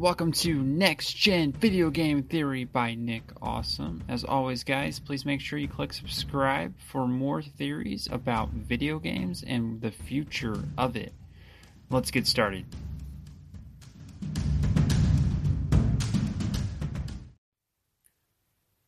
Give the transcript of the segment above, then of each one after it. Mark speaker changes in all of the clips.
Speaker 1: Welcome to Next Gen Video Game Theory by Nick Awesome. As always, guys, please make sure you click subscribe for more theories about video games and the future of it. Let's get started.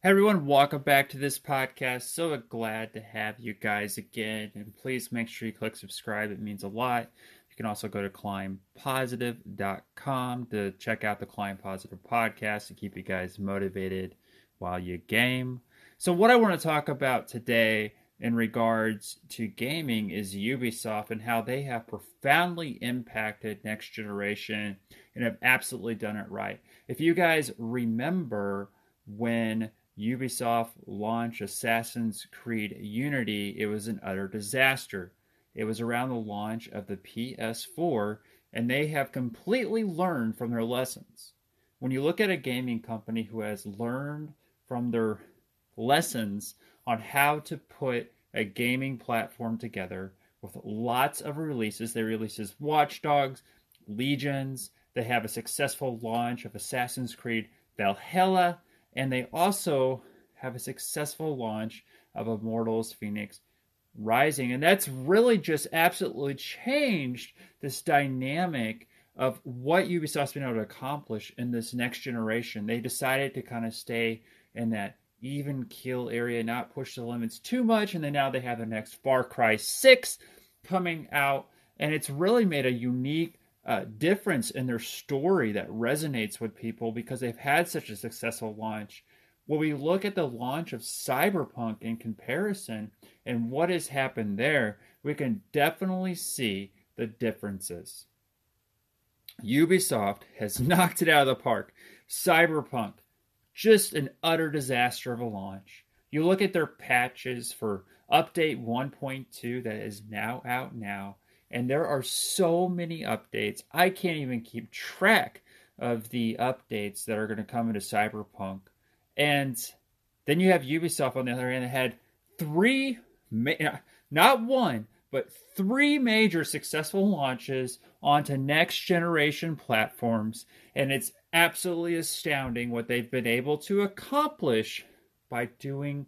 Speaker 1: Hey everyone, welcome back to this podcast. So glad to have you guys again. And please make sure you click subscribe, it means a lot. You can also go to climbpositive.com to check out the Climb Positive podcast to keep you guys motivated while you game. So, what I want to talk about today in regards to gaming is Ubisoft and how they have profoundly impacted next generation and have absolutely done it right. If you guys remember when Ubisoft launched Assassin's Creed Unity, it was an utter disaster. It was around the launch of the PS4, and they have completely learned from their lessons. When you look at a gaming company who has learned from their lessons on how to put a gaming platform together with lots of releases, they releases Watch Dogs, Legions, they have a successful launch of Assassin's Creed Valhalla, and they also have a successful launch of Immortals Fenyx Rising. And that's really just absolutely changed this dynamic of what Ubisoft's been able to accomplish in this next generation. They decided to kind of stay in that even kill area, not push the limits too much. And then now they have the next Far Cry 6 coming out. And it's really made a unique uh, difference in their story that resonates with people because they've had such a successful launch. When we look at the launch of Cyberpunk in comparison and what has happened there, we can definitely see the differences. Ubisoft has knocked it out of the park. Cyberpunk, just an utter disaster of a launch. You look at their patches for update 1.2 that is now out now and there are so many updates. I can't even keep track of the updates that are going to come into Cyberpunk. And then you have Ubisoft on the other hand that had three, not one, but three major successful launches onto next generation platforms. And it's absolutely astounding what they've been able to accomplish by doing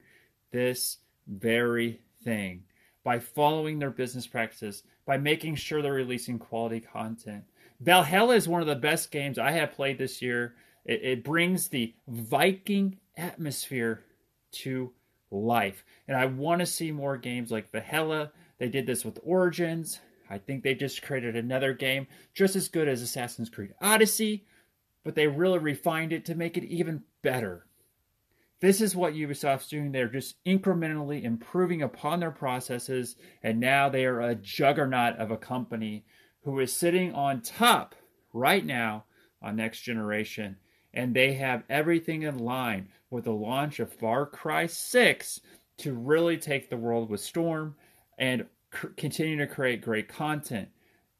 Speaker 1: this very thing by following their business practices, by making sure they're releasing quality content. Valhalla is one of the best games I have played this year. It, it brings the Viking atmosphere to life. And I want to see more games like Valhalla. They did this with Origins. I think they just created another game just as good as Assassin's Creed Odyssey, but they really refined it to make it even better. This is what Ubisoft's doing. They're just incrementally improving upon their processes, and now they are a juggernaut of a company who is sitting on top right now on next generation. And they have everything in line with the launch of Far Cry 6 to really take the world with storm and c- continue to create great content.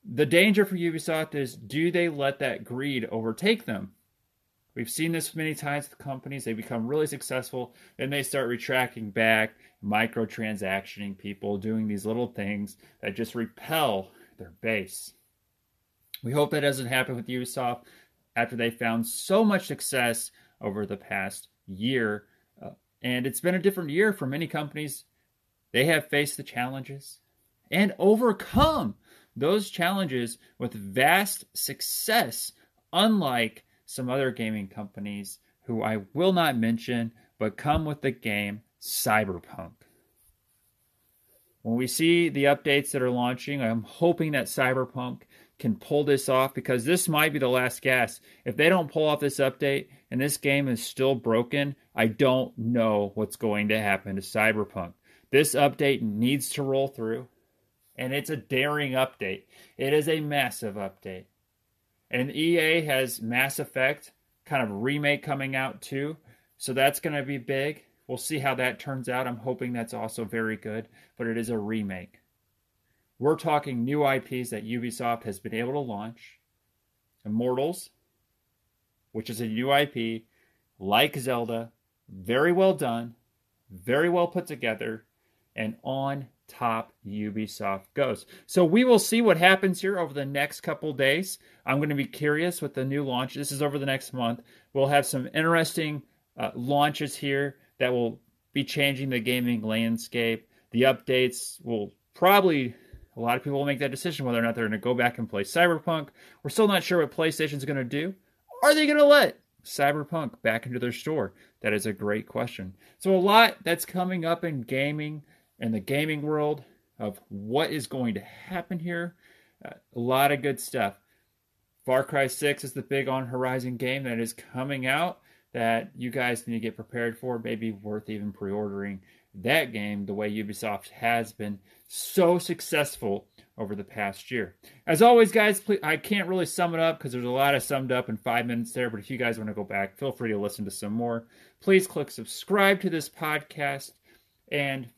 Speaker 1: The danger for Ubisoft is do they let that greed overtake them? We've seen this many times with companies. They become really successful and they start retracting back, microtransactioning people, doing these little things that just repel their base. We hope that doesn't happen with Ubisoft after they found so much success over the past year. Uh, and it's been a different year for many companies. They have faced the challenges and overcome those challenges with vast success, unlike some other gaming companies who I will not mention, but come with the game Cyberpunk. When we see the updates that are launching, I'm hoping that Cyberpunk can pull this off because this might be the last gas. If they don't pull off this update and this game is still broken, I don't know what's going to happen to Cyberpunk. This update needs to roll through, and it's a daring update. It is a massive update. And EA has Mass Effect kind of remake coming out too. So that's going to be big. We'll see how that turns out. I'm hoping that's also very good, but it is a remake. We're talking new IPs that Ubisoft has been able to launch. Immortals, which is a new IP, like Zelda, very well done, very well put together, and on top Ubisoft goes. So we will see what happens here over the next couple days. I'm going to be curious with the new launch. This is over the next month. We'll have some interesting uh, launches here that will be changing the gaming landscape. The updates will probably a lot of people will make that decision whether or not they're going to go back and play Cyberpunk. We're still not sure what PlayStation's going to do. Are they going to let Cyberpunk back into their store? That is a great question. So a lot that's coming up in gaming and the gaming world of what is going to happen here. Uh, a lot of good stuff. Far Cry 6 is the big on horizon game that is coming out that you guys need to get prepared for. Maybe worth even pre ordering that game the way Ubisoft has been so successful over the past year. As always, guys, please, I can't really sum it up because there's a lot of summed up in five minutes there. But if you guys want to go back, feel free to listen to some more. Please click subscribe to this podcast and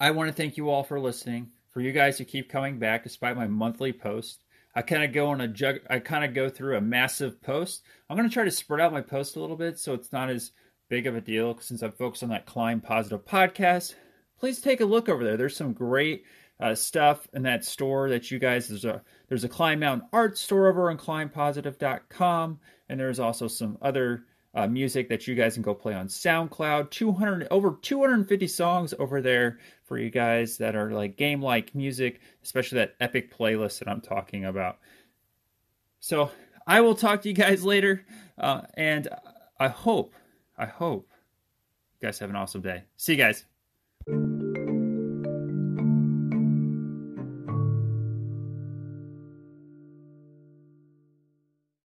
Speaker 1: I want to thank you all for listening. For you guys to keep coming back despite my monthly post. I kind of go on a jug. I kind of go through a massive post. I'm going to try to spread out my post a little bit so it's not as big of a deal since I'm focused on that climb positive podcast. Please take a look over there. There's some great uh, stuff in that store that you guys there's a there's a Climb Mountain art store over on climbpositive.com and there's also some other uh, music that you guys can go play on SoundCloud. 200 over 250 songs over there for you guys that are like game like music, especially that epic playlist that I'm talking about. So I will talk to you guys later, uh, and I hope, I hope you guys have an awesome day. See you guys.